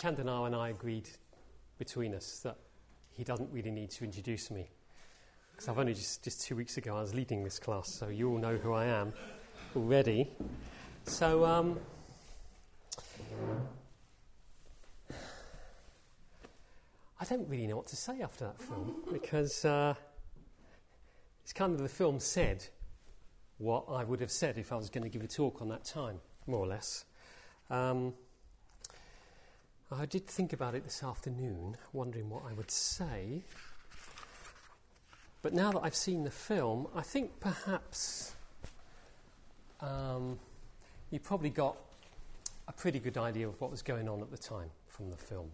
Chandana and I agreed between us that he doesn't really need to introduce me. Because I've only just, just two weeks ago I was leading this class, so you all know who I am already. So, um, I don't really know what to say after that film because uh, it's kind of the film said what I would have said if I was going to give a talk on that time, more or less. Um, I did think about it this afternoon, wondering what I would say. But now that I've seen the film, I think perhaps um, you probably got a pretty good idea of what was going on at the time from the film.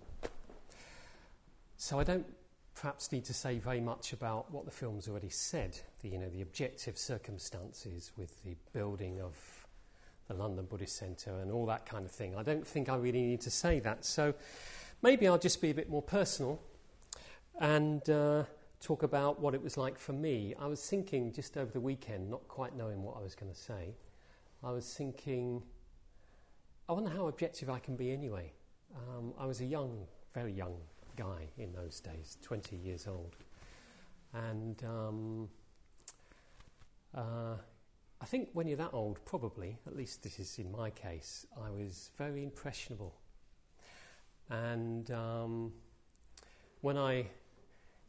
So I don't perhaps need to say very much about what the film's already said, the, you know, the objective circumstances with the building of the London Buddhist Centre and all that kind of thing. I don't think I really need to say that. So maybe I'll just be a bit more personal and uh, talk about what it was like for me. I was thinking just over the weekend, not quite knowing what I was going to say, I was thinking, I wonder how objective I can be anyway. Um, I was a young, very young guy in those days, 20 years old. And um, uh, I think when you're that old, probably, at least this is in my case, I was very impressionable. And um, when I,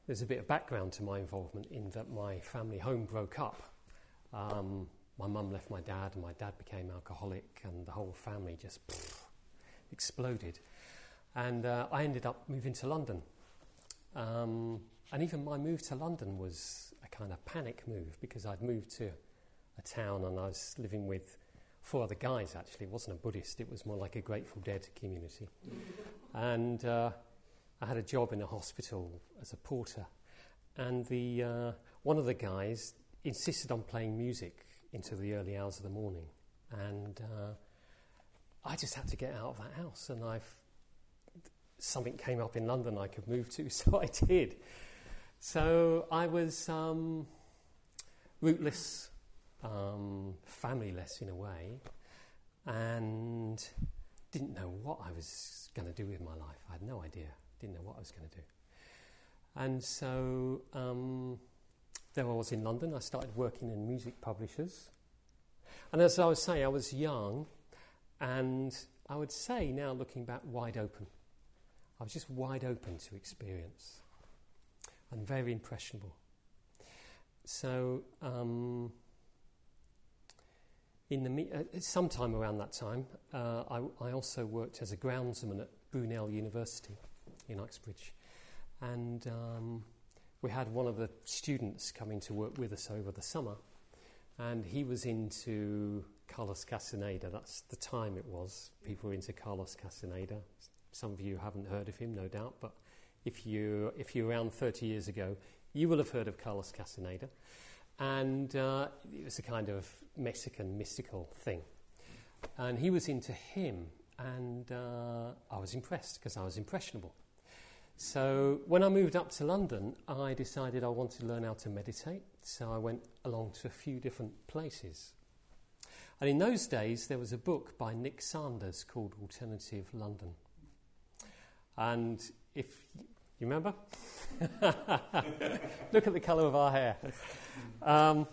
there's a bit of background to my involvement in that my family home broke up. Um, my mum left my dad, and my dad became alcoholic, and the whole family just pff, exploded. And uh, I ended up moving to London. Um, and even my move to London was a kind of panic move because I'd moved to a town and I was living with four other guys actually. It wasn't a Buddhist, it was more like a Grateful Dead community. and uh, I had a job in a hospital as a porter. And the, uh, one of the guys insisted on playing music into the early hours of the morning. And uh, I just had to get out of that house. And I've something came up in London I could move to, so I did. So I was um, rootless, um, familyless in a way, and didn't know what I was going to do with my life. I had no idea. Didn't know what I was going to do. And so um, there I was in London. I started working in music publishers. And as I was saying, I was young, and I would say now, looking back, wide open. I was just wide open to experience and very impressionable. So, um, in the uh, sometime around that time, uh, I, I, also worked as a groundsman at Brunel University in Uxbridge, and um, we had one of the students coming to work with us over the summer, and he was into Carlos Castaneda. That's the time it was. People were into Carlos Castaneda, some of you haven't heard of him, no doubt, but if, you, if you're around 30 years ago, you will have heard of Carlos Castaneda. And uh, it was a kind of Mexican mystical thing. And he was into him, and uh, I was impressed because I was impressionable. So when I moved up to London, I decided I wanted to learn how to meditate. So I went along to a few different places. And in those days, there was a book by Nick Saunders called Alternative London. And if you remember, look at the colour of our hair. Um,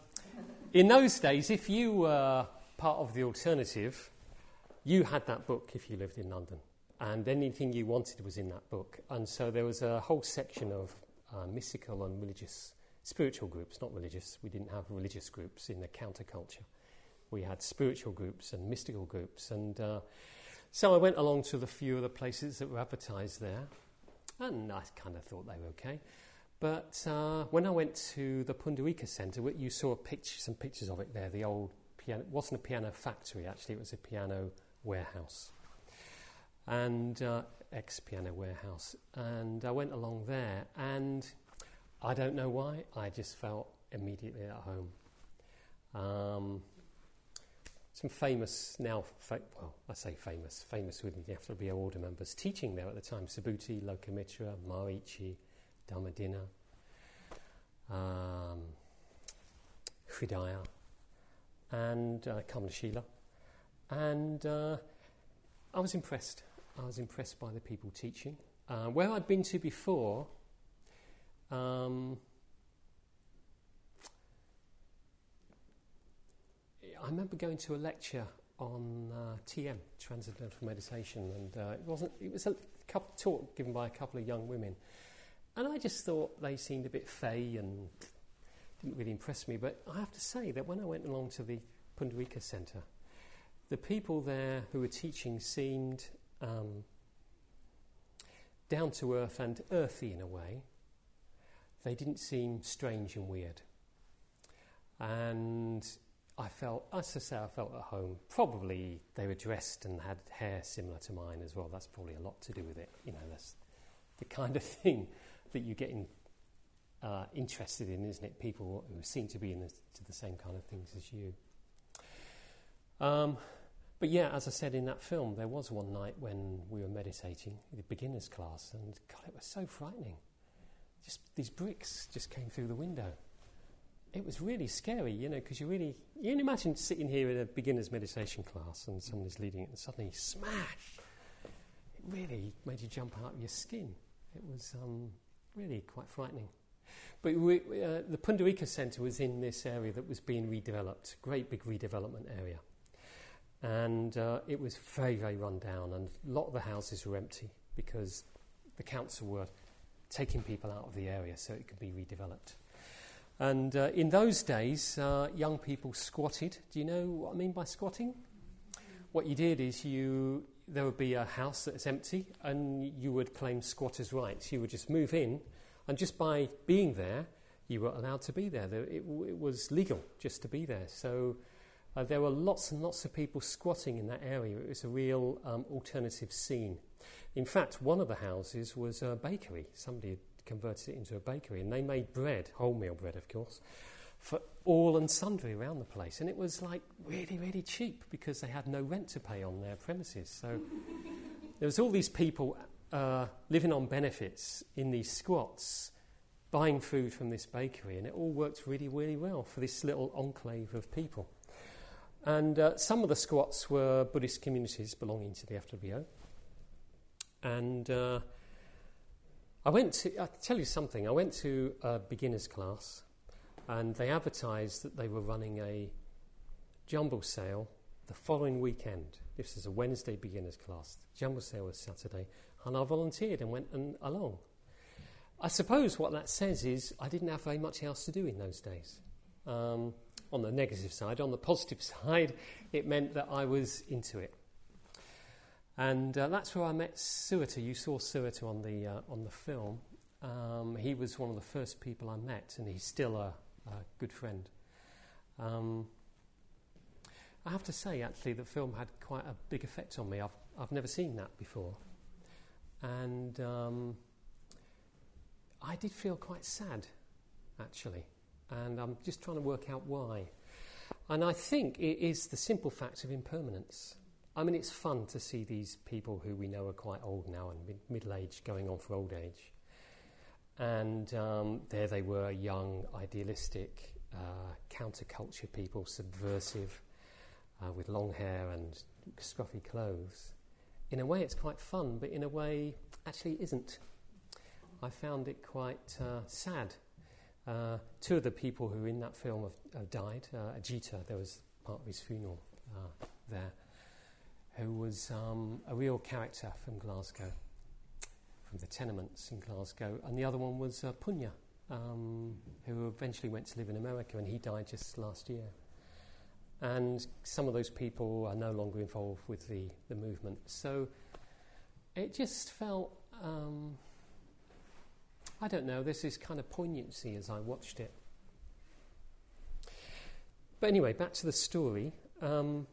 in those days, if you were part of the alternative, you had that book if you lived in London, and anything you wanted was in that book. And so there was a whole section of uh, mystical and religious, spiritual groups, not religious. We didn't have religious groups in the counterculture. We had spiritual groups and mystical groups, and uh, so I went along to the few of the places that were advertised there, and I kind of thought they were okay. But uh, when I went to the Pundarika Centre, you saw picture, some pictures of it there. The old piano it wasn't a piano factory actually; it was a piano warehouse, and uh, ex piano warehouse. And I went along there, and I don't know why, I just felt immediately at home. Um, some famous, now, fa- well, I say famous, famous with you have order members, teaching there at the time Subhuti, Lokamitra, Maharishi, Dhammadinna, um, Hridaya, and uh, Kamalashila. And uh, I was impressed. I was impressed by the people teaching. Uh, where I'd been to before, um, I remember going to a lecture on uh, TM, Transcendental Meditation, and uh, it wasn't. It was a couple, talk given by a couple of young women, and I just thought they seemed a bit fey and didn't really impress me. But I have to say that when I went along to the Pundarika Centre, the people there who were teaching seemed um, down to earth and earthy in a way. They didn't seem strange and weird. And I felt, as I say, I felt at home. Probably they were dressed and had hair similar to mine as well. That's probably a lot to do with it. You know, that's the kind of thing that you get in, uh, interested in, isn't it? People who seem to be into the, the same kind of things as you. Um, but yeah, as I said in that film, there was one night when we were meditating, the beginners class, and God, it was so frightening. Just these bricks just came through the window. It was really scary, you know, because you really you can imagine sitting here in a beginners meditation class and someone is leading it, and suddenly smash. It really made you jump out of your skin. It was um, really quite frightening. But we, uh, the Pundarika Centre was in this area that was being redeveloped, great big redevelopment area and uh, it was very, very run down, and a lot of the houses were empty because the council were taking people out of the area so it could be redeveloped. And uh, in those days, uh, young people squatted. Do you know what I mean by squatting? What you did is you there would be a house that's empty, and you would claim squatters' rights. You would just move in, and just by being there, you were allowed to be there. It, it was legal just to be there. So uh, there were lots and lots of people squatting in that area. It was a real um, alternative scene. In fact, one of the houses was a bakery. Somebody had converted it into a bakery, and they made bread, wholemeal bread, of course, for all and sundry around the place. And it was like really, really cheap because they had no rent to pay on their premises. So there was all these people uh, living on benefits in these squats, buying food from this bakery, and it all worked really, really well for this little enclave of people. And uh, some of the squats were Buddhist communities belonging to the FWO. And uh, I went to, I'll tell you something, I went to a beginner's class and they advertised that they were running a jumble sale the following weekend. This is a Wednesday beginner's class. The jumble sale was Saturday. And I volunteered and went and along. I suppose what that says is I didn't have very much else to do in those days. Um, on the negative side. On the positive side, it meant that I was into it. And uh, that's where I met Suratha. You saw Suratha on the, uh, on the film. Um, he was one of the first people I met, and he's still a, a good friend. Um, I have to say, actually, the film had quite a big effect on me. I've, I've never seen that before. And um, I did feel quite sad, actually and I'm just trying to work out why. And I think it is the simple fact of impermanence. I mean, it's fun to see these people who we know are quite old now and mid- middle aged going on for old age. And um, there they were, young, idealistic, uh, counterculture people, subversive, uh, with long hair and scruffy clothes. In a way, it's quite fun, but in a way, actually isn't. I found it quite uh, sad uh, two of the people who in that film have, have died. Uh, Ajita, there was part of his funeral uh, there, who was um, a real character from Glasgow, from the tenements in Glasgow. And the other one was uh, Punya, um, who eventually went to live in America, and he died just last year. And some of those people are no longer involved with the, the movement. So it just felt. Um, I don't know, this kind of poignancy as I watched it. But anyway, back to the story. Um,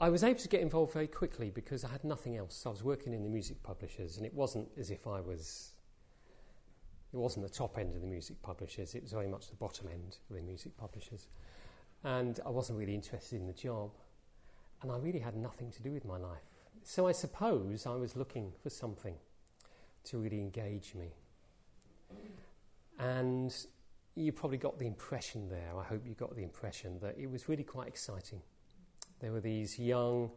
I was able to get involved very quickly because I had nothing else. I was working in the music publishers, and it wasn't as if I was. It wasn't the top end of the music publishers, it was very much the bottom end of the music publishers. And I wasn't really interested in the job, and I really had nothing to do with my life. So I suppose I was looking for something to really engage me. And you probably got the impression there, I hope you got the impression, that it was really quite exciting. There were these young,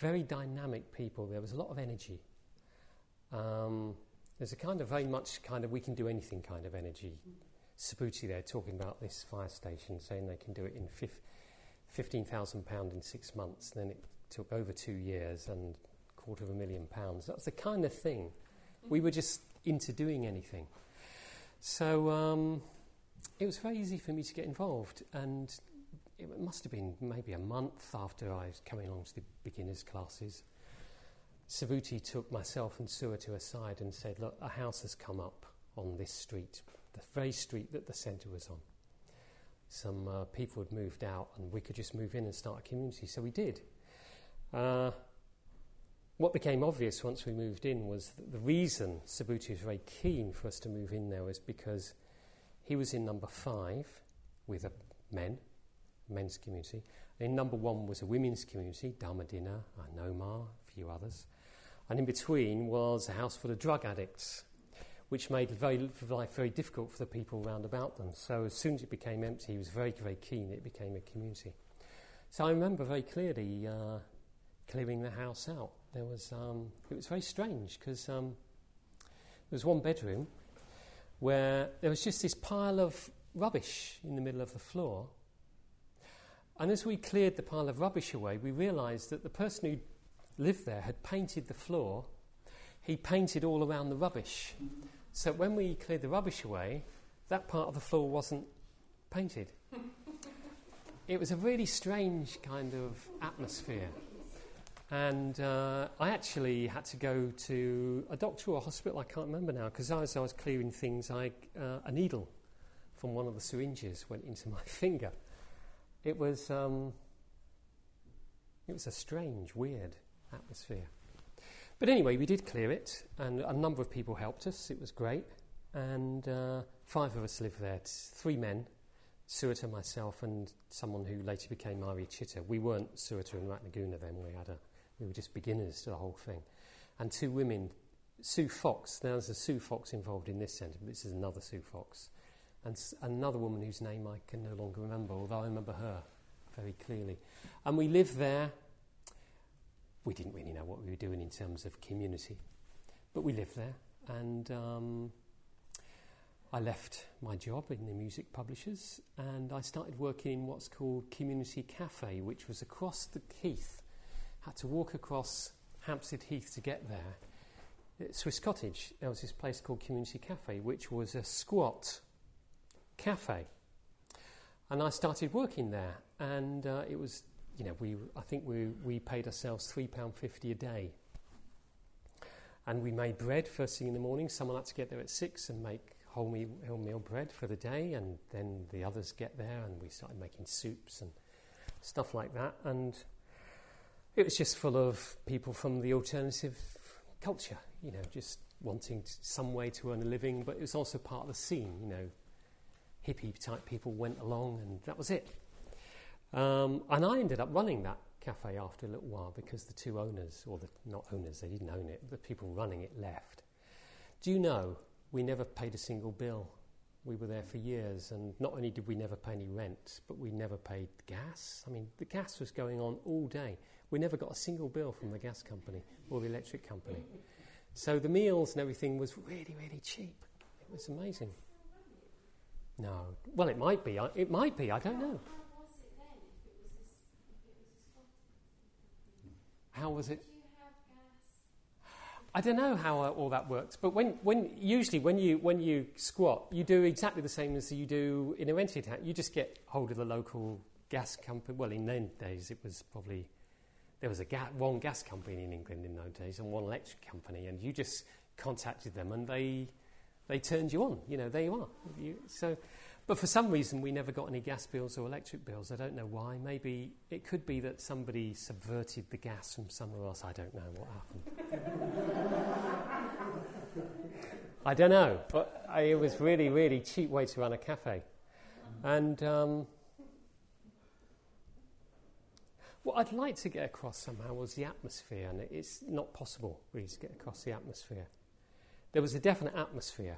very dynamic people. There was a lot of energy. Um, there's a kind of very much kind of we can do anything kind of energy. Subhuti there talking about this fire station, saying they can do it in fif- £15,000 in six months. Then it took over two years and a quarter of a million pounds. That's the kind of thing. We were just into doing anything. So um, it was very easy for me to get involved. And it must have been maybe a month after I was coming along to the beginners' classes. Subhuti took myself and Suratha aside and said, Look, a house has come up on this street, the very street that the centre was on. Some uh, people had moved out and we could just move in and start a community, so we did. Uh, what became obvious once we moved in was that the reason Subhuti was very keen for us to move in there was because he was in number five with a men, men's community. In number one was a women's community, Dhammadinna, Nomar, a few others. And in between was a house full of drug addicts, which made life very difficult for the people round about them. So as soon as it became empty, he was very, very keen it became a community. So I remember very clearly uh, clearing the house out. There was, um, it was very strange because um, there was one bedroom where there was just this pile of rubbish in the middle of the floor. And as we cleared the pile of rubbish away, we realised that the person who lived there had painted the floor. He painted all around the rubbish. So when we cleared the rubbish away, that part of the floor wasn't painted. it was a really strange kind of atmosphere. And uh, I actually had to go to a doctor or a hospital, I can't remember now, because as I was clearing things, I, uh, a needle from one of the syringes went into my finger. It was, um, it was a strange, weird atmosphere. But anyway, we did clear it, and a number of people helped us. It was great. And uh, five of us lived there three men, Suratha, myself, and someone who later became Mari Chitta. We weren't Suratha and Ratnaguna then, we, had a, we were just beginners to the whole thing. And two women, Sue Fox, now there's a Sue Fox involved in this centre, but this is another Sue Fox. And another woman whose name I can no longer remember, although I remember her very clearly. And we lived there we didn't really know what we were doing in terms of community, but we lived there, and um, I left my job in the music publishers, and I started working in what's called Community Cafe, which was across the Heath. Had to walk across Hampstead Heath to get there. At Swiss Cottage, there was this place called Community Cafe, which was a squat cafe. And I started working there, and uh, it was you know, we, I think we, we paid ourselves £3.50 a day. And we made bread first thing in the morning. Someone had to get there at six and make wholemeal bread for the day. And then the others get there and we started making soups and stuff like that. And it was just full of people from the alternative culture, you know, just wanting some way to earn a living. But it was also part of the scene, you know. Hippie type people went along and that was it. Um, and I ended up running that cafe after a little while because the two owners, or the not owners, they didn't own it, the people running it left. Do you know, we never paid a single bill. We were there for years, and not only did we never pay any rent, but we never paid gas. I mean, the gas was going on all day. We never got a single bill from the gas company or the electric company. So the meals and everything was really, really cheap. It was amazing. No. Well, it might be. It might be. I don't know. How was it? I don't know how uh, all that works, but when, when usually when you when you squat, you do exactly the same as you do in a rented house. You just get hold of the local gas company. Well, in those days, it was probably there was a ga- one gas company in England in those days and one electric company, and you just contacted them and they they turned you on. You know, there you are. You, so but for some reason, we never got any gas bills or electric bills. I don't know why. Maybe it could be that somebody subverted the gas from somewhere else. I don't know what happened. I don't know. But I, it was really, really cheap way to run a cafe. And um, what I'd like to get across somehow was the atmosphere, and it's not possible really to get across the atmosphere. There was a definite atmosphere.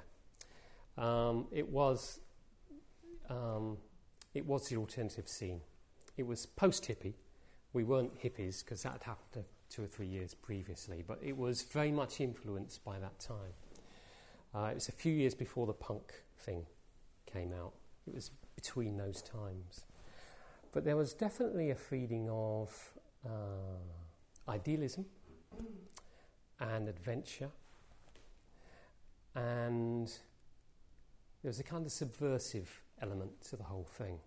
Um, it was um, it was the alternative scene. It was post hippie. We weren't hippies because that happened two or three years previously, but it was very much influenced by that time. Uh, it was a few years before the punk thing came out. It was between those times. But there was definitely a feeling of uh, idealism and adventure, and there was a kind of subversive element to the whole thing.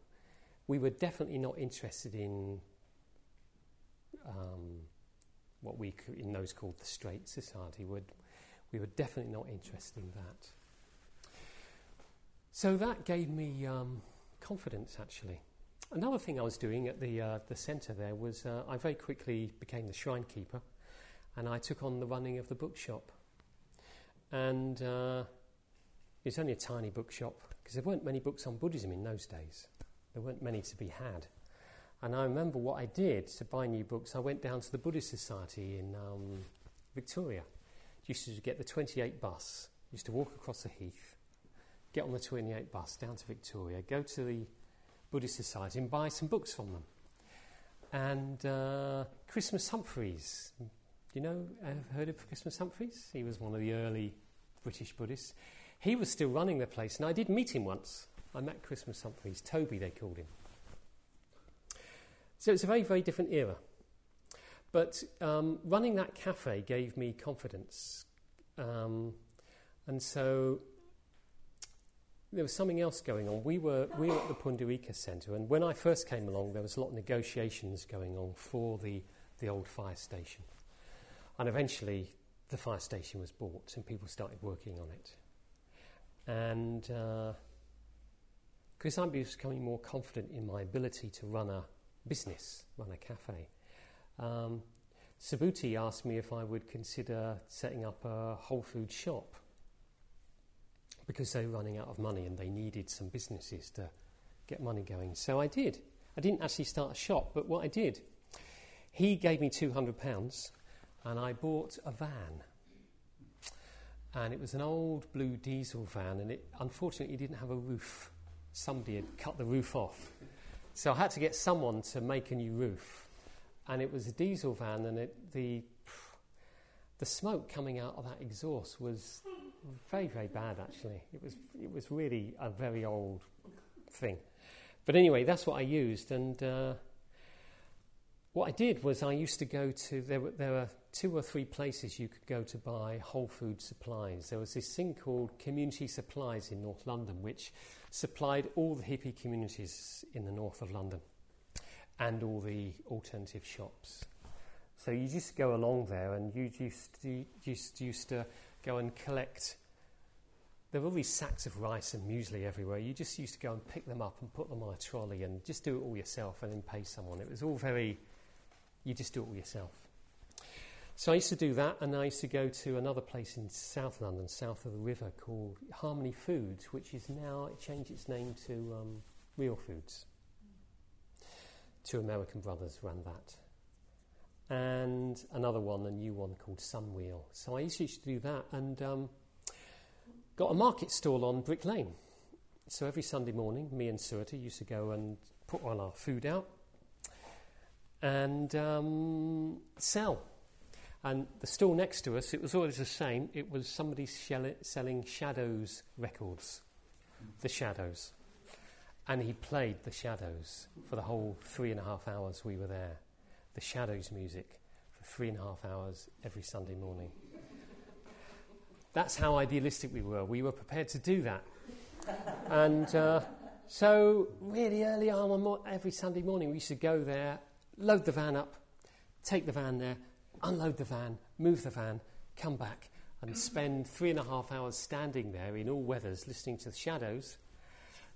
We were definitely not interested in um, what we in those called the straight society. Would we were definitely not interested in that. So that gave me um, confidence, actually. Another thing I was doing at the uh, the centre there was uh, I very quickly became the shrine keeper, and I took on the running of the bookshop. And uh, it's only a tiny bookshop because there weren't many books on Buddhism in those days. There weren't many to be had. And I remember what I did to buy new books. I went down to the Buddhist Society in um, Victoria. Used to get the 28 bus. Used to walk across the heath, get on the 28 bus down to Victoria, go to the Buddhist Society and buy some books from them. And uh, Christmas Humphreys, you know, have heard of Christmas Humphreys? He was one of the early British Buddhists. He was still running the place, and I did meet him once. I met Christmas Humphreys, Toby they called him. So it's a very, very different era. But um, running that cafe gave me confidence. Um, and so there was something else going on. We were, we were at the Pundarika Centre, and when I first came along, there was a lot of negotiations going on for the, the old fire station. And eventually, the fire station was bought, and people started working on it. And uh, I'm becoming more confident in my ability to run a business, run a cafe. Um, Subhuti asked me if I would consider setting up a whole food shop because they were running out of money and they needed some businesses to get money going. So I did. I didn't actually start a shop, but what I did, he gave me £200 and I bought a van. And it was an old blue diesel van, and it unfortunately didn't have a roof. Somebody had cut the roof off. So I had to get someone to make a new roof. And it was a diesel van, and it, the, the smoke coming out of that exhaust was very, very bad, actually. It was, it was really a very old thing. But anyway, that's what I used. And uh, what I did was I used to go to, there were, there were two or three places you could go to buy whole food supplies. There was this thing called Community Supplies in North London, which supplied all the hippie communities in the north of London and all the alternative shops. So you just go along there and you used to, used, used to go and collect. There were all these sacks of rice and muesli everywhere. You just used to go and pick them up and put them on a trolley and just do it all yourself and then pay someone. It was all very, you just do it all yourself. So I used to do that, and I used to go to another place in South London, south of the river, called Harmony Foods, which is now it changed its name to um, Real Foods. Two American brothers ran that, and another one, a new one called Sunwheel. So I used to do that, and um, got a market stall on Brick Lane. So every Sunday morning, me and Suratha used to go and put all our food out and um, sell and the stall next to us, it was always the same. It was somebody selling Shadows records, the Shadows. And he played the Shadows for the whole three and a half hours we were there. The Shadows music for three and a half hours every Sunday morning. That's how idealistic we were. We were prepared to do that. and uh, so, really early on, every Sunday morning, we used to go there, load the van up, take the van there, unload the van, move the van, come back, and spend three and a half hours standing there in all weathers listening to the shadows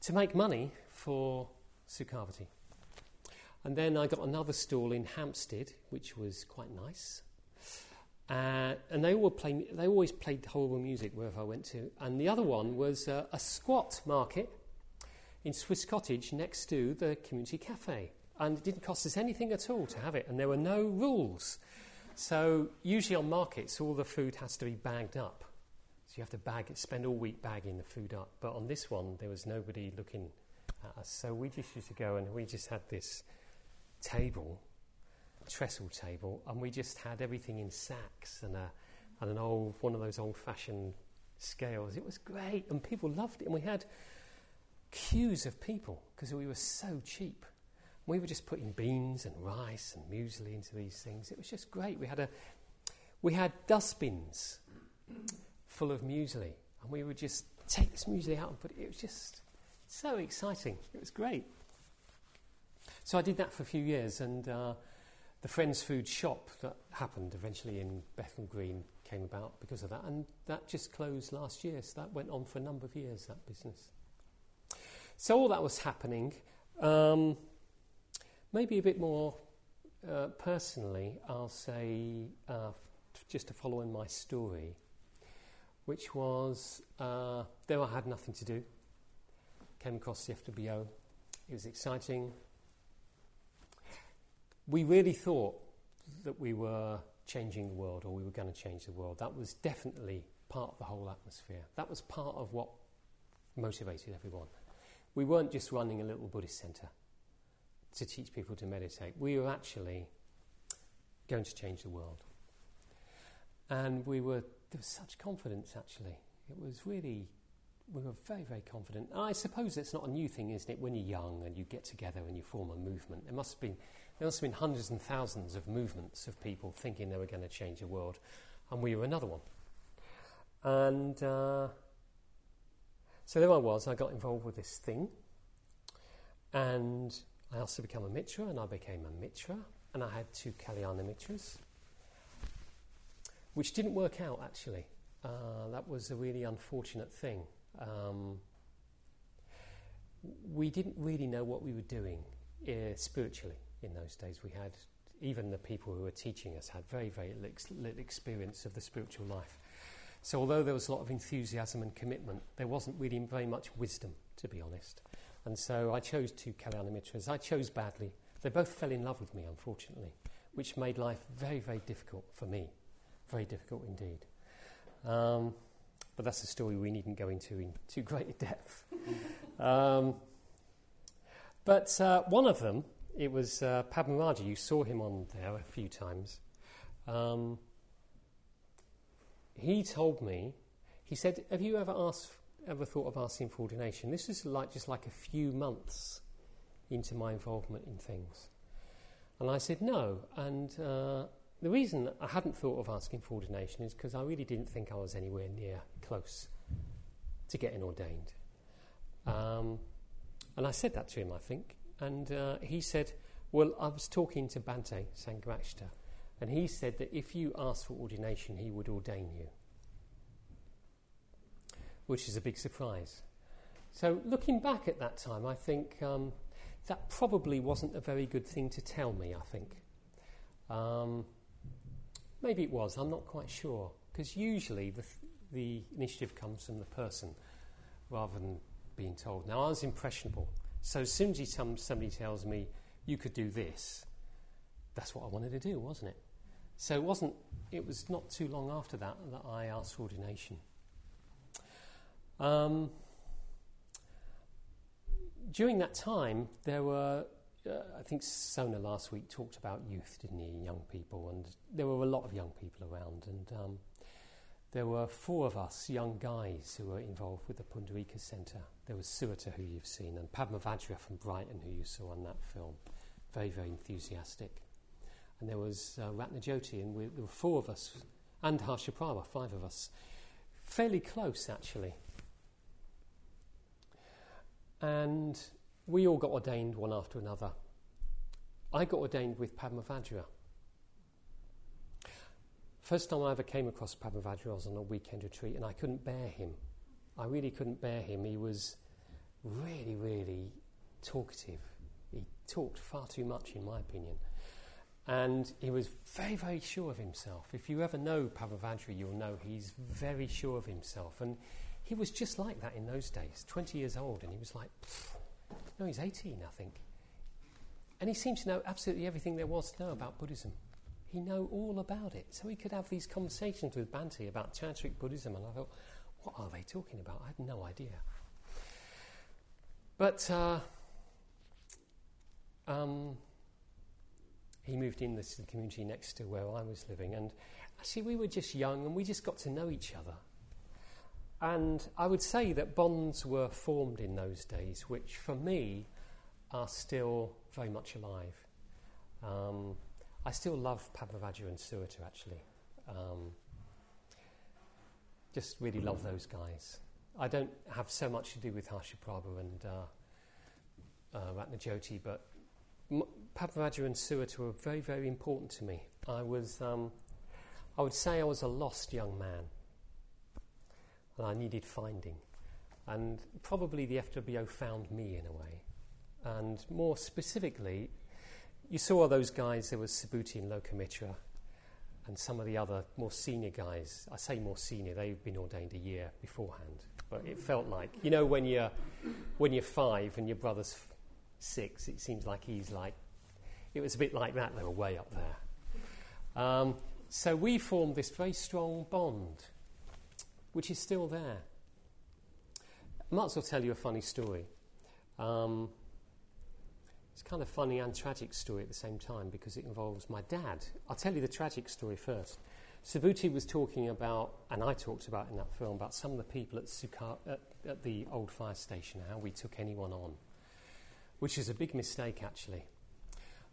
to make money for Sukhavati. And then I got another stall in Hampstead, which was quite nice. Uh, and they, all play, they always played horrible music wherever I went to. And the other one was uh, a squat market in Swiss Cottage next to the community cafe. And it didn't cost us anything at all to have it, and there were no rules. So usually on markets, all the food has to be bagged up. So you have to bag it, spend all week bagging the food up. But on this one, there was nobody looking at us. So we just used to go and we just had this table trestle table, and we just had everything in sacks and, a, and an old one of those old-fashioned scales. It was great, and people loved it. And we had queues of people because we were so cheap. We were just putting beans and rice and muesli into these things. It was just great. We had a, we had dustbins full of muesli, and we would just take this muesli out and put it. It was just so exciting. It was great. So I did that for a few years, and uh, the Friends Food shop that happened eventually in Bethnal Green came about because of that, and that just closed last year. So that went on for a number of years. That business. So all that was happening. Um, maybe a bit more uh, personally, I'll say, uh, just to follow in my story, which was uh, though I had nothing to do, came across the FWO. It was exciting. We really thought that we were changing the world or we were going to change the world. That was definitely part of the whole atmosphere. That was part of what motivated everyone. We weren't just running a little Buddhist centre to teach people to meditate. We were actually going to change the world. And we were, there was such confidence actually. It was really, we were very, very confident. I suppose it's not a new thing, isn't it? When you're young and you get together and you form a movement, there must have been, there must have been hundreds and thousands of movements of people thinking they were going to change the world. And we were another one. And uh, so there I was, I got involved with this thing. And I asked to become a mitra, and I became a mitra, and I had two Kalyana mitras, which didn't work out actually. Uh, that was a really unfortunate thing. Um, we didn't really know what we were doing uh, spiritually in those days. We had, even the people who were teaching us had very, very little experience of the spiritual life. So, although there was a lot of enthusiasm and commitment, there wasn't really very much wisdom, to be honest. And so I chose two Kalyana Mitras. I chose badly. They both fell in love with me, unfortunately, which made life very, very difficult for me. Very difficult indeed. Um, but that's a story we needn't go into in too great depth. um, but uh, one of them, it was uh, Padmaraja. You saw him on there a few times. Um, he told me, he said, Have you ever asked ever thought of asking for ordination. This is like just like a few months into my involvement in things. And I said no. And uh, the reason I hadn't thought of asking for ordination is because I really didn't think I was anywhere near close to getting ordained. Um, and I said that to him, I think. And uh, he said, Well, I was talking to Bhante Sangharakshita, and he said that if you asked for ordination, he would ordain you which is a big surprise. So, looking back at that time, I think um, that probably wasn't a very good thing to tell me, I think. Um, maybe it was, I'm not quite sure. Because usually the, th- the initiative comes from the person rather than being told. Now, I was impressionable. So, as soon as somebody tells me, you could do this, that's what I wanted to do, wasn't it? So, it wasn't, it was not too long after that that I asked for ordination. Um, during that time, there were, uh, I think Sona last week talked about youth, didn't he, young people, and there were a lot of young people around, and um, there were four of us young guys who were involved with the Pundarika Centre. There was Suratha, who you've seen, and Padmavajra from Brighton, who you saw on that film. Very, very enthusiastic. And there was uh, Ratnajoti, and we, there were four of us, and Harshaprabha, five of us. Fairly close, actually. And we all got ordained one after another. I got ordained with Padmavajra. First time I ever came across Padmavajra, I was on a weekend retreat and I couldn't bear him. I really couldn't bear him. He was really, really talkative. He talked far too much, in my opinion. And he was very, very sure of himself. If you ever know Padmavajra, you'll know he's very sure of himself. And he was just like that in those days, 20 years old, and he was like, no, he's 18, I think. And he seemed to know absolutely everything there was to know about Buddhism. He knew all about it. So he could have these conversations with Bhante about Tantric Buddhism, and I thought, what are they talking about? I had no idea. But uh, um, he moved in this community next to where I was living, and actually we were just young and we just got to know each other. And I would say that bonds were formed in those days, which for me are still very much alive. Um, I still love Padmavajra and Suhita actually. Um, just really love those guys. I don't have so much to do with Harshaprabha and uh, uh, Ratnajoti, but M- and Suhita were very, very important to me. I was, um, I would say I was a lost young man and I needed finding. And probably the FWO found me in a way. And more specifically, you saw those guys, there was Subhuti and Lokamitra, and some of the other more senior guys. I say more senior, they've been ordained a year beforehand. But it felt like, you know, when you're, when you're five and your brother's six, it seems like he's like, it was a bit like that, they were way up there. Um, so we formed this very strong bond, which is still there. I might as well tell you a funny story. Um, it's kind of funny and tragic story at the same time because it involves my dad. I'll tell you the tragic story first. Subhuti was talking about, and I talked about in that film, about some of the people at, at, at the old fire station, how we took anyone on, which is a big mistake actually.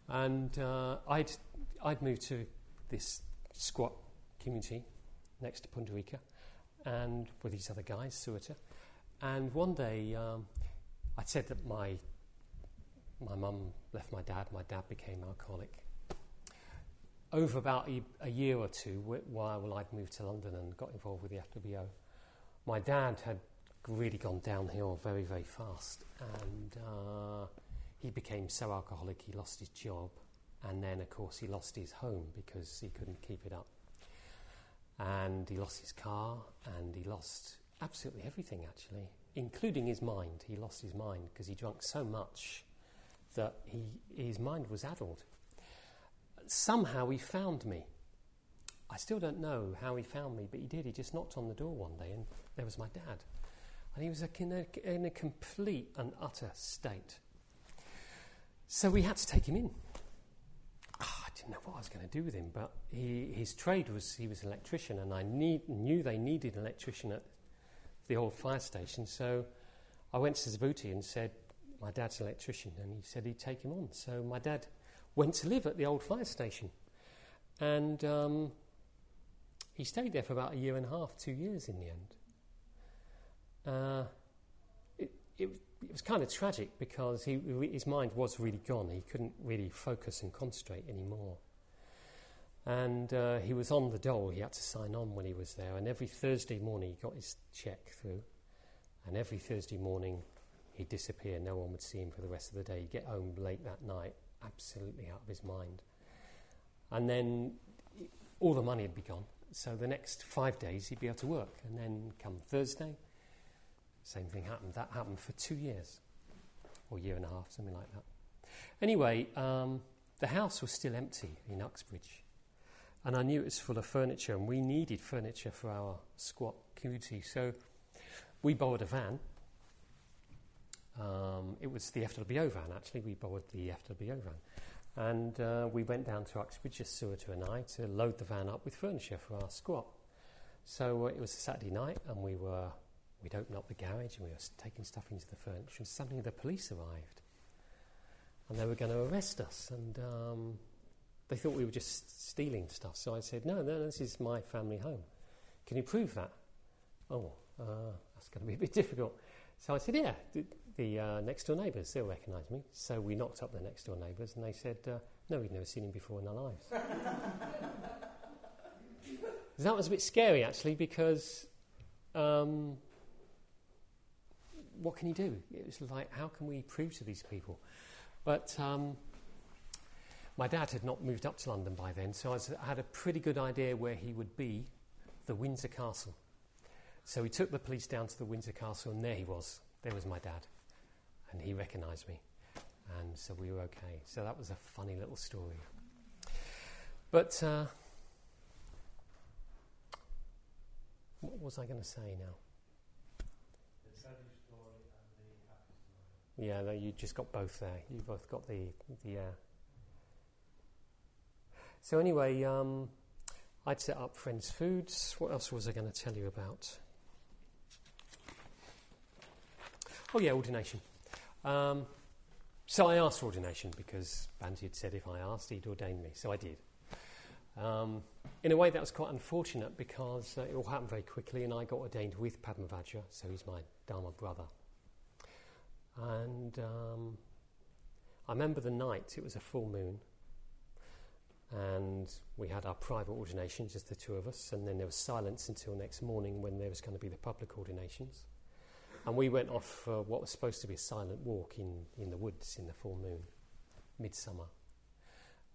And uh, I'd, I'd moved to this squat community next to Pundarika and with these other guys, Suhita. And one day um, I'd said that my my mum left my dad, my dad became alcoholic. Over about a, a year or two, while I'd moved to London and got involved with the FWO, my dad had really gone downhill very, very fast. And uh, he became so alcoholic, he lost his job. And then, of course, he lost his home because he couldn't keep it up. And he lost his car, and he lost absolutely everything, actually, including his mind. He lost his mind because he drank so much that he, his mind was addled. Somehow he found me. I still don't know how he found me, but he did. He just knocked on the door one day, and there was my dad. And he was in a, in a complete and utter state. So we had to take him in. I didn't know what I was going to do with him, but he, his trade was he was an electrician, and I need, knew they needed an electrician at the old fire station. So I went to Subhuti and said, my dad's an electrician, and he said he'd take him on. So my dad went to live at the old fire station, and um, he stayed there for about a year and a half, two years in the end. Uh, it, it, it, was kind of tragic because he, his mind was really gone. He couldn't really focus and concentrate anymore. And uh, he was on the dole. He had to sign on when he was there. And every Thursday morning, he got his check through. And every Thursday morning, he'd disappear. No one would see him for the rest of the day. He'd get home late that night, absolutely out of his mind. And then all the money would be gone. So the next five days he'd be able to work. And then come Thursday, same thing happened. That happened for two years, or a year and a half, something like that. Anyway, um, the house was still empty in Uxbridge. And I knew it was full of furniture, and we needed furniture for our squat community. So we borrowed a van um, it was the FWO van, actually. We borrowed the FWO van. And uh, we went down to Uxbridge, just Suhita and I, to load the van up with furniture for our squat. So uh, it was a Saturday night, and we were, we'd opened up the garage and we were taking stuff into the furniture, and suddenly the police arrived. And they were going to arrest us, and um, they thought we were just stealing stuff. So I said, No, no, this is my family home. Can you prove that? Oh, uh, that's going to be a bit difficult. So I said, Yeah, the uh, next door neighbours, they'll recognise me. So we knocked up the next door neighbours and they said, uh, no, we'd never seen him before in our lives. that was a bit scary actually because um, what can you do? It was like, how can we prove to these people? But um, my dad had not moved up to London by then, so I, was, I had a pretty good idea where he would be the Windsor Castle. So we took the police down to the Windsor Castle, and there he was. There was my dad and he recognised me. And so we were okay. So that was a funny little story. But uh, what was I going to say now? Yeah, you just got both there. You both got the the. Uh, So, anyway, um, I'd set up Friends Foods. What else was I going to tell you about? Oh, yeah, ordination. Um, so I asked for ordination because Bhante had said if I asked, he'd ordain me. So I did. Um, in a way, that was quite unfortunate because uh, it all happened very quickly, and I got ordained with Padmavajra, so he's my Dharma brother. And um, I remember the night, it was a full moon, and we had our private ordination, just the two of us, and then there was silence until next morning when there was going to be the public ordinations. And we went off for what was supposed to be a silent walk in, in the woods in the full moon, midsummer.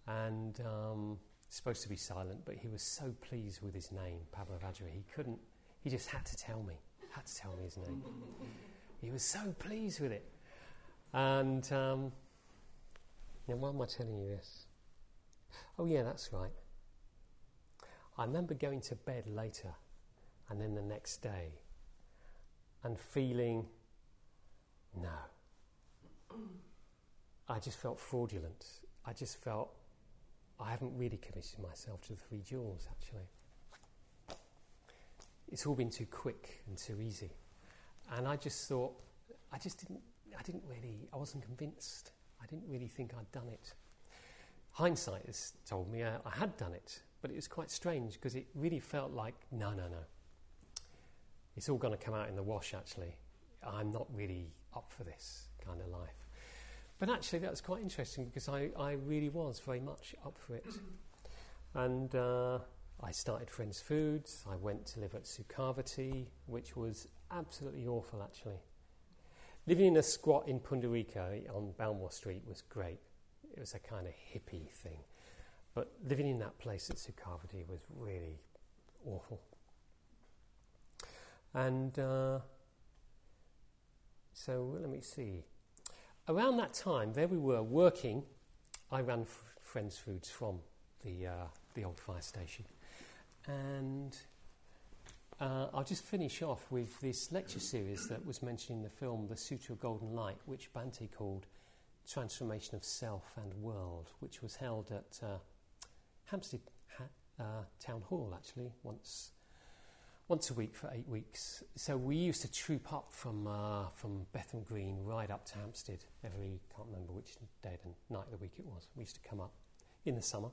And um, supposed to be silent, but he was so pleased with his name, Padmavajra, he couldn't, he just had to tell me, had to tell me his name. He was so pleased with it. And um, now, why am I telling you this? Oh, yeah, that's right. I remember going to bed later and then the next day and feeling, no. I just felt fraudulent. I just felt I haven't really committed myself to the three jewels, actually. It's all been too quick and too easy. And I just thought, I just didn't, I didn't really, I wasn't convinced. I didn't really think I'd done it. Hindsight has told me I, I had done it, but it was quite strange because it really felt like, no, no, no. It's all going to come out in the wash, actually. I'm not really up for this kind of life. But actually, that was quite interesting because I, I really was very much up for it. And uh, I started Friends Foods. I went to live at Sukhavati, which was absolutely awful, actually. Living in a squat in Pundarika on Balmore Street was great. It was a kind of hippie thing. But living in that place at Sukhavati was really awful. And uh, so let me see. Around that time, there we were working. I ran F- Friends Foods from the, uh, the old fire station. And uh, I'll just finish off with this lecture series that was mentioned in the film, The Sutra of Golden Light, which Bhante called Transformation of Self and World, which was held at uh, Hampstead ha- uh, Town Hall, actually, once once a week for eight weeks. So we used to troop up from, uh, from Bethnal Green right up to Hampstead every, can't remember which day and night of the week it was. We used to come up in the summer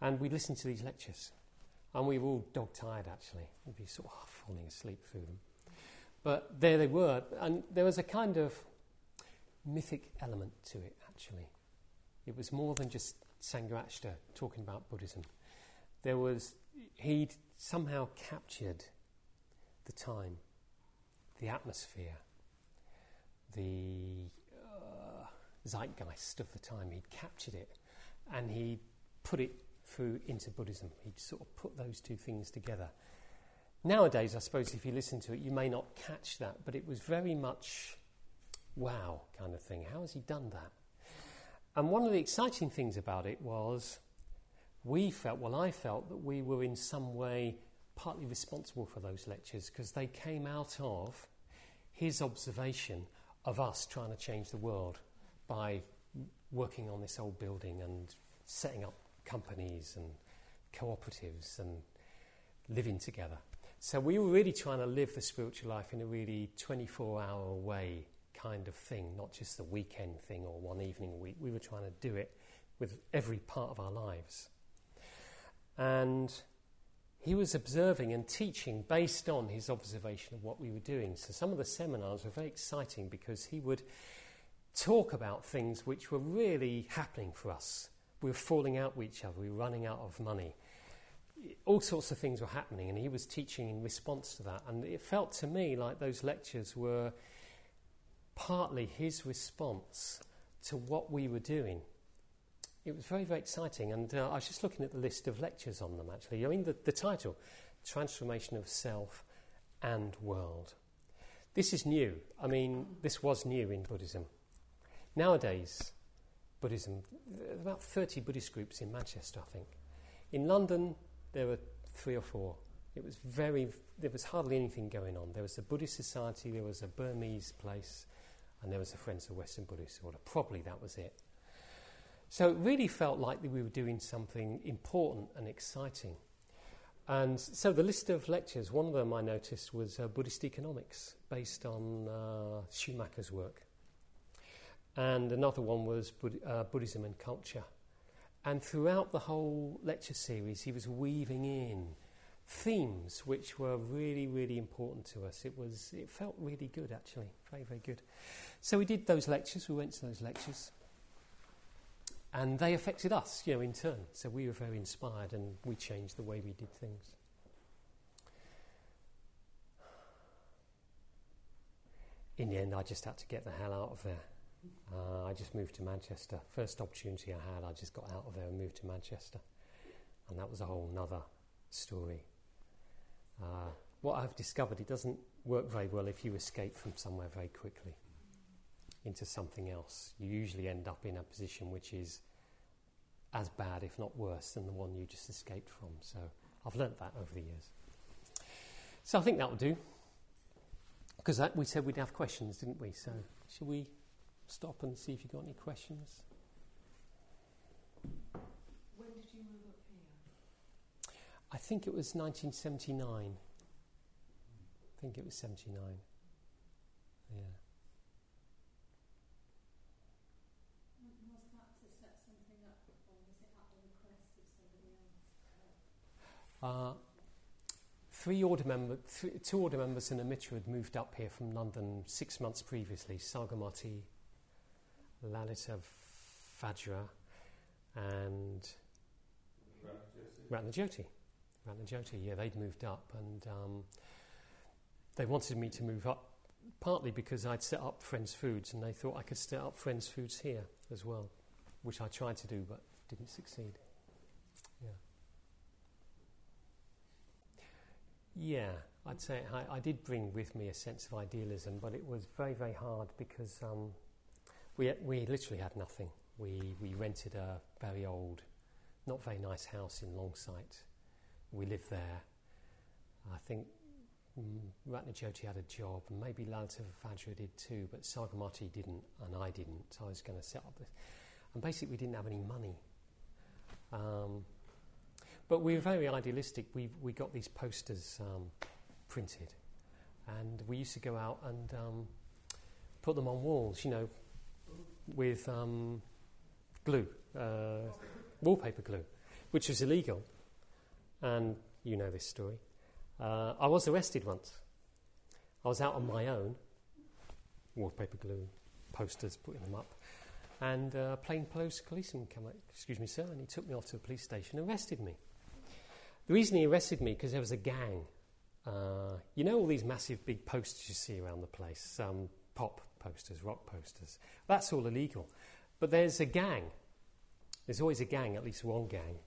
and we'd listen to these lectures. And we were all dog tired actually. We'd be sort of falling asleep through them. But there they were. And there was a kind of mythic element to it actually. It was more than just Sangharakshita talking about Buddhism. There was, he'd somehow captured the time, the atmosphere, the uh, zeitgeist of the time. He'd captured it and he put it through into Buddhism. He'd sort of put those two things together. Nowadays, I suppose if you listen to it, you may not catch that, but it was very much wow kind of thing. How has he done that? And one of the exciting things about it was we felt, well, I felt that we were in some way partly responsible for those lectures because they came out of his observation of us trying to change the world by working on this old building and setting up companies and cooperatives and living together. So we were really trying to live the spiritual life in a really 24 hour way kind of thing, not just the weekend thing or one evening a week. We were trying to do it with every part of our lives. And he was observing and teaching based on his observation of what we were doing. So some of the seminars were very exciting because he would talk about things which were really happening for us. We were falling out with each other, we were running out of money. All sorts of things were happening, and he was teaching in response to that. And it felt to me like those lectures were partly his response to what we were doing it was very, very exciting. And uh, I was just looking at the list of lectures on them, actually. I mean, the, the title Transformation of Self and World. This is new. I mean, this was new in Buddhism. Nowadays, Buddhism, about 30 Buddhist groups in Manchester, I think. In London, there were three or four. It was very, there was hardly anything going on. There was a Buddhist society, there was a Burmese place, and there was a Friends of Western Buddhists, Order. probably that was it. So it really felt like we were doing something important and exciting. And so the list of lectures, one of them I noticed was uh, Buddhist economics, based on uh, Schumacher's work. And another one was Bud- uh, Buddhism and culture. And throughout the whole lecture series, he was weaving in themes which were really, really important to us. It was, it felt really good actually, very, very good. So we did those lectures. We went to those lectures, and they affected us, you know, in turn. So we were very inspired, and we changed the way we did things. In the end, I just had to get the hell out of there. Uh, I just moved to Manchester. First opportunity I had, I just got out of there and moved to Manchester. And that was a whole nother story. Uh, what I've discovered, it doesn't work very well if you escape from somewhere very quickly into something else. You usually end up in a position which is as bad, if not worse, than the one you just escaped from. So I've learnt that over the years. So I think that will do. Because we said we'd have questions, didn't we? So should we stop and see if you've got any questions? When did you move up here? I think it was 1979. I think it was 79. Yeah. Was that to set something up, or was it at the request of somebody else? Uh, three order member, th- two order members and a Mitra had moved up here from London six months previously. Sagaramati, Lalita Vajra, and Ratnajyoti. Ratnajyoti, yeah, they'd moved up and um, they wanted me to move up partly because I'd set up Friends Foods and they thought I could set up Friends Foods here as well, which I tried to do but didn't succeed. Yeah. Yeah, I'd say I, I did bring with me a sense of idealism, but it was very, very hard because um, we, we literally had nothing. We, we rented a very old, not very nice house in Longsight. We lived there. I think mm, Ratnajyoti had a job, and maybe Lalita Vajra did too, but Sagaramati didn't, and I didn't. I was going to set up this. And basically, we didn't have any money. Um, but we were very idealistic. We, we got these posters um, printed, and we used to go out and um, put them on walls, you know, with um, glue, uh, wallpaper glue, which was illegal. And you know this story. Uh, I was arrested once. I was out on my own, wallpaper glue, posters, putting them up, and uh, a plainclothes policeman came up, excuse me, sir, and he took me off to the police station and arrested me. The reason he arrested me because there was a gang. Uh, you know all these massive big posters you see around the place, um, pop posters, rock posters. That's all illegal. But there's a gang. There's always a gang, at least one gang,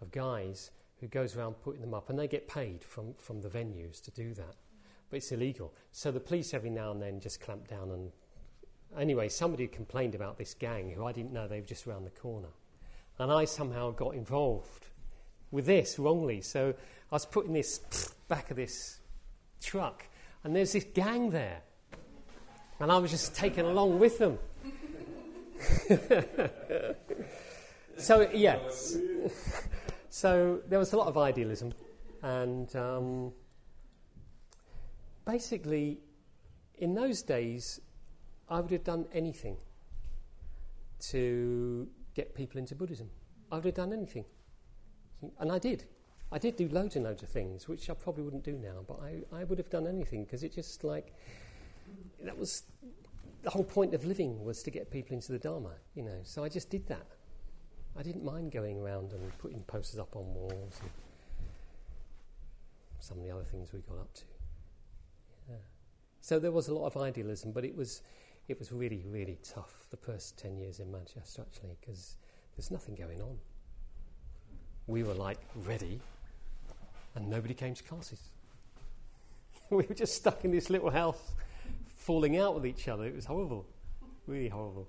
of guys who goes around putting them up, and they get paid from, from the venues to do that. But it's illegal. So the police every now and then just clamp down and. Anyway, somebody complained about this gang who I didn't know they were just around the corner. And I somehow got involved with this wrongly. So I was putting this back of this truck, and there's this gang there. And I was just taken along with them. so, yes. so there was a lot of idealism. And um, basically, in those days, I would have done anything to get people into Buddhism. I would have done anything. And I did. I did do loads and loads of things, which I probably wouldn't do now, but I, I would have done anything because it just like, that was the whole point of living was to get people into the Dharma, you know. So I just did that. I didn't mind going around and putting posters up on walls and some of the other things we got up to. Yeah. So there was a lot of idealism, but it was, it was really, really tough the first 10 years in Manchester actually because there's nothing going on. We were like ready and nobody came to classes. we were just stuck in this little house falling out with each other. It was horrible, really horrible.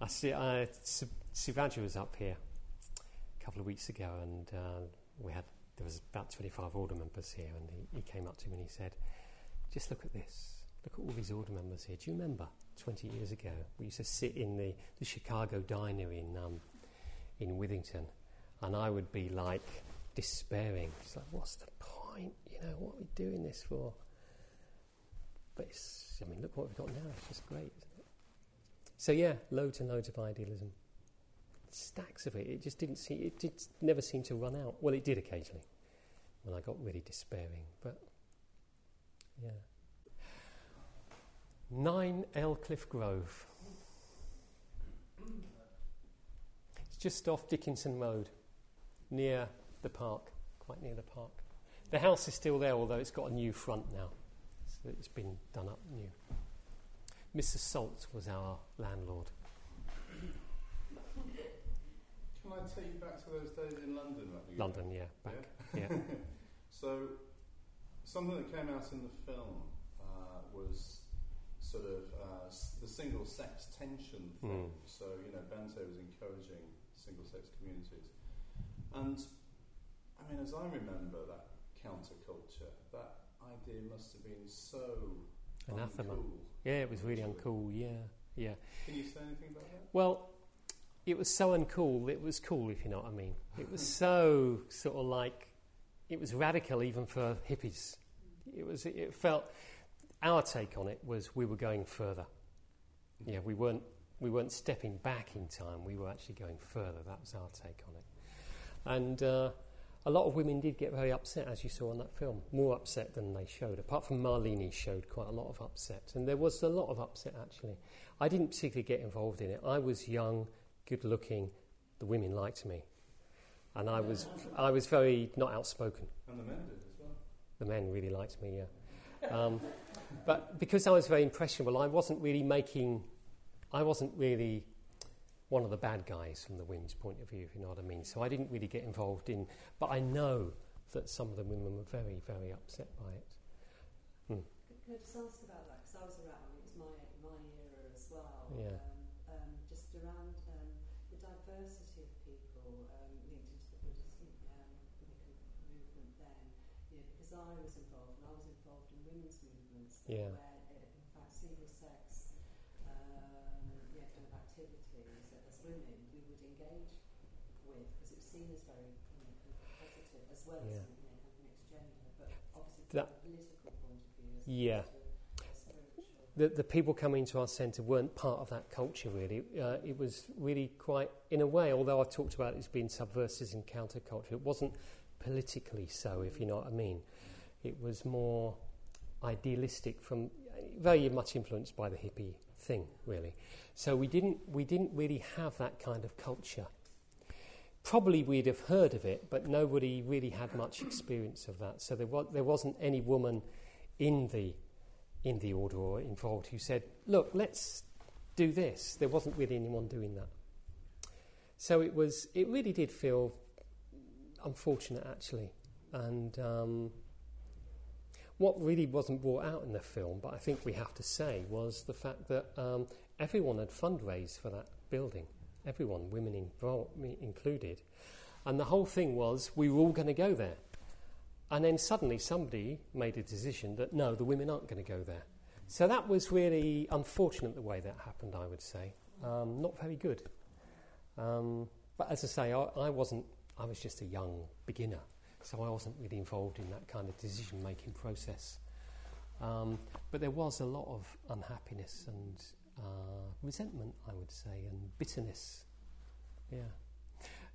I see. I, Sivaju was up here a couple of weeks ago, and uh, we had there was about twenty-five order members here, and he, he came up to me and he said, "Just look at this. look at all these order members here. Do you remember 20 years ago we used to sit in the, the Chicago diner in, um, in Withington and I would be like despairing. It's like, what's the point? You know, what are we doing this for? But it's, I mean, look what we've got now. It's just great? So yeah, loads and loads of idealism. Stacks of it. It just didn't see. It did never seem to run out. Well, it did occasionally when I got really despairing. But yeah. Nine Elcliffe Grove. It's just off Dickinson Road, near the park, quite near the park. The house is still there, although it's got a new front now. It's been done up new. Mr. Salt was our landlord. Can I take you back to those days in London? London, yeah, back. Yeah. So, something that came out in the film uh, was sort of uh, the single sex tension thing. Mm. So, you know, Bhante was encouraging single sex communities. And, I mean, as I remember that counterculture, that idea must have been so Anathema. uncool. Yeah, it was really uncool. Yeah, yeah. Can you say anything about that? Well, it was so uncool. It was cool, if you know what I mean. It was so sort of like it was radical, even for hippies. It was. It felt. Our take on it was we were going further. Yeah, we weren't. We weren't stepping back in time. We were actually going further. That was our take on it. And uh, a lot of women did get very upset, as you saw on that film. More upset than they showed. Apart from Marlene, showed quite a lot of upset, and there was a lot of upset actually. I didn't particularly get involved in it. I was young, good looking. The women liked me, and I was I was very not outspoken. And the men did as well. The men really liked me, yeah. Um, but because I was very impressionable, I wasn't really making, I wasn't really one of the bad guys from the women's point of view, if you know what I mean. So I didn't really get involved in, but I know that some of the women were very, very upset by it. Can can I just ask about that? Because I was around, it was my, my era as well. Yeah. Um, um, just around um, the diversity of people um, linked into the Buddhist um, movement then. You know, because I was involved, and I was involved in women's movements Yeah. where, uh, in fact, single sex um, yeah, kind of activities that as women we would engage with because it was seen as very you know, kind of positive as well Yeah. as you know, of mixed gender, but obviously from That- a political point of view Yeah. opposed to a spiritual. The, the people coming to our centre weren't part of that culture, really. Uh, it was really quite, in a way, although I talked about it as being subversive and counterculture, it wasn't politically so, if you know what I mean. It was more idealistic, from very much influenced by the hippie thing, really. So we didn't, we didn't really have that kind of culture. Probably we'd have heard of it, but nobody really had much experience of that. So there, wa- there wasn't any woman in the in the order or involved who said, "Look, let's do this." There wasn't really anyone doing that. So it was. It really did feel unfortunate, actually, and um, what really wasn't brought out in the film, but I think we have to say, was the fact that um, everyone had fundraised for that building. Everyone, women invol- me included, and the whole thing was we were all going to go there. And then suddenly somebody made a decision that no, the women aren't going to go there. So that was really unfortunate the way that happened, I would say. Um, not very good. Um, but as I say, I, I wasn't, I was just a young beginner, so I wasn't really involved in that kind of decision making process. Um, but there was a lot of unhappiness and uh, resentment, I would say, and bitterness. Yeah.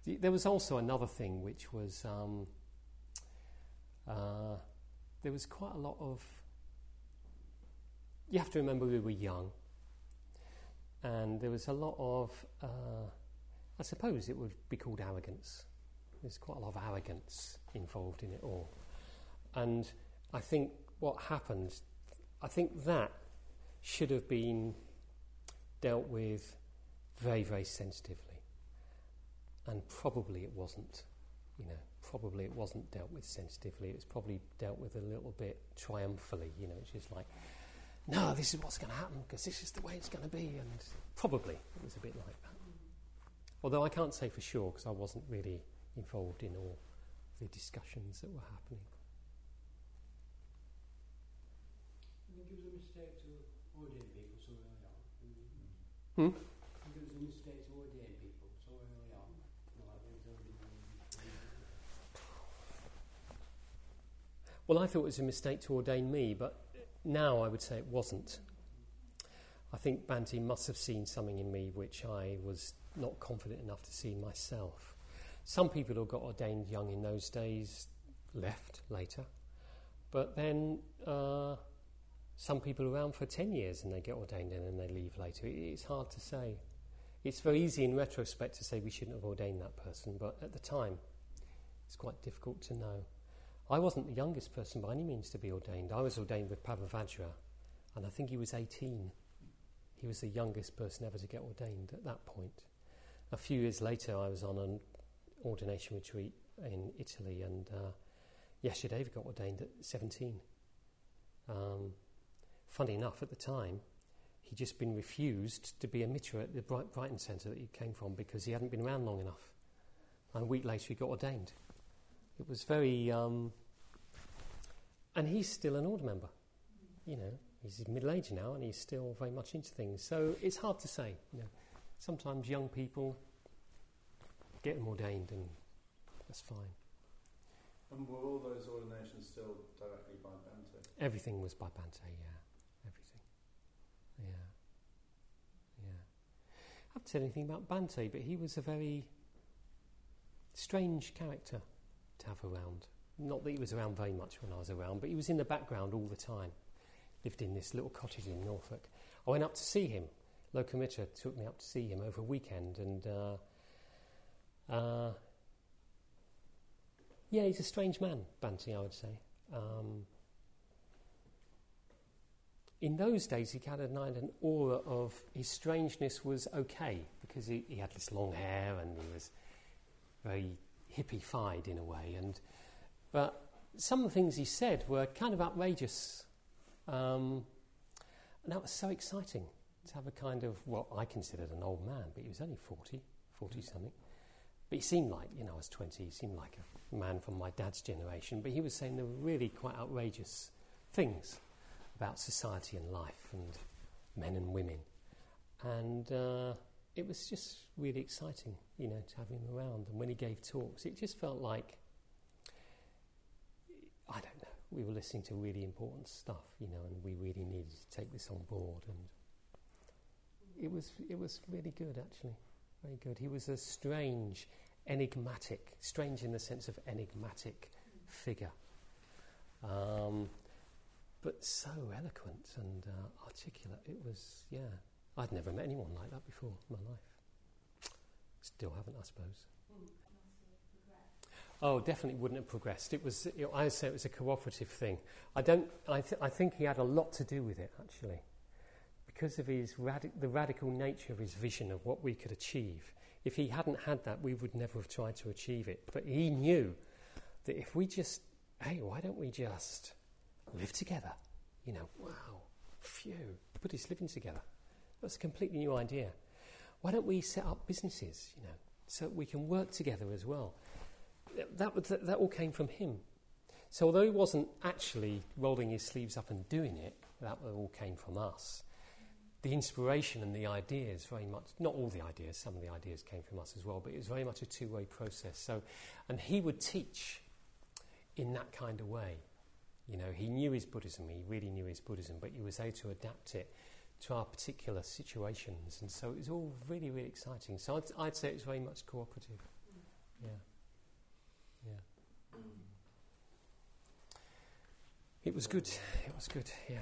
There was also another thing which was. Um, uh, there was quite a lot of. You have to remember we were young, and there was a lot of. Uh, I suppose it would be called arrogance. There's quite a lot of arrogance involved in it all, and I think what happened. I think that should have been dealt with very, very sensitively, and probably it wasn't. You know, probably it wasn't dealt with sensitively. It was probably dealt with a little bit triumphantly. You know, it's just like, no, this is what's going to happen because this is the way it's going to be, and probably it was a bit like that. Although I can't say for sure because I wasn't really involved in all the discussions that were happening. I think it was a mistake to Hmm? I think it was a mistake to ordain people so early on. You know, like they don't even- Well, I thought it was a mistake to ordain me, but now I would say it wasn't. I think Bhante must have seen something in me which I was not confident enough to see myself. Some people who got ordained young in those days left later, but then uh, some people around for 10 years and they get ordained and then they leave later. It's hard to say. It's very easy in retrospect to say we shouldn't have ordained that person, but at the time it's quite difficult to know. I wasn't the youngest person by any means to be ordained. I was ordained with Padmavajra, and I think he was 18. He was the youngest person ever to get ordained at that point. A few years later, I was on an ordination retreat in Italy, and uh, Yeshadeva got ordained at 17. Um, funny enough, at the time, he'd just been refused to be a mitra at the Bright- Brighton Centre that he came from because he hadn't been around long enough. And a week later, he got ordained. It was very. Um, and he's still an order member. You know, he's middle aged now and he's still very much into things. So it's hard to say. You know, sometimes young people get them ordained and that's fine. And were all those ordinations still directly by Bhante? Everything was by Bhante, yeah. Everything. Yeah. Yeah. I haven't said anything about Bhante, but he was a very strange character to have around. Not that he was around very much when I was around, but he was in the background all the time. Lived in this little cottage in Norfolk. I went up to see him. Lokamitra took me up to see him over a weekend, and uh, uh, yeah, he's a strange man, Bhante, I would say. Um, in those days, he kind of had an, aura of his strangeness was okay because he, he had this long hair and he was very hippie-fied in a way. And but some of the things he said were kind of outrageous, um, and that was so exciting to have a kind of what I considered an old man, but he was only 40, 40 something. But he seemed like, you know, I was 20, he seemed like a man from my dad's generation, but he was saying there were really quite outrageous things about society and life and men and women. And uh, it was just really exciting, you know, to have him around. And when he gave talks, it just felt like, I don't know, we were listening to really important stuff, you know, and we really needed to take this on board. And it was, it was really good, actually. Very good. He was a strange, enigmatic, strange in the sense of enigmatic figure. Um, but so eloquent and uh, articulate. It was, yeah. I'd never met anyone like that before in my life. Still haven't, I suppose. Oh, definitely wouldn't have progressed. It was, you know, I would say it was a cooperative thing. I don't. I, th- I think he had a lot to do with it, actually, because of his radi- the radical nature of his vision of what we could achieve. If he hadn't had that, we would never have tried to achieve it. But he knew that if we just, hey, why don't we just live together? You know, wow, phew, Buddhists living together. That's a completely new idea. Why don't we set up businesses, you know, so we can work together as well? That, was, that, that all came from him. So although he wasn't actually rolling his sleeves up and doing it, that all came from us. The inspiration and the ideas very much, not all the ideas, some of the ideas came from us as well, but it was very much a two-way process. So, and he would teach in that kind of way. You know, he knew his Buddhism, he really knew his Buddhism, but he was able to adapt it to our particular situations. And so it was all really, really exciting. So I'd, I'd say it was very much cooperative. Yeah. Yeah. Mm. It was good. It was good, yeah.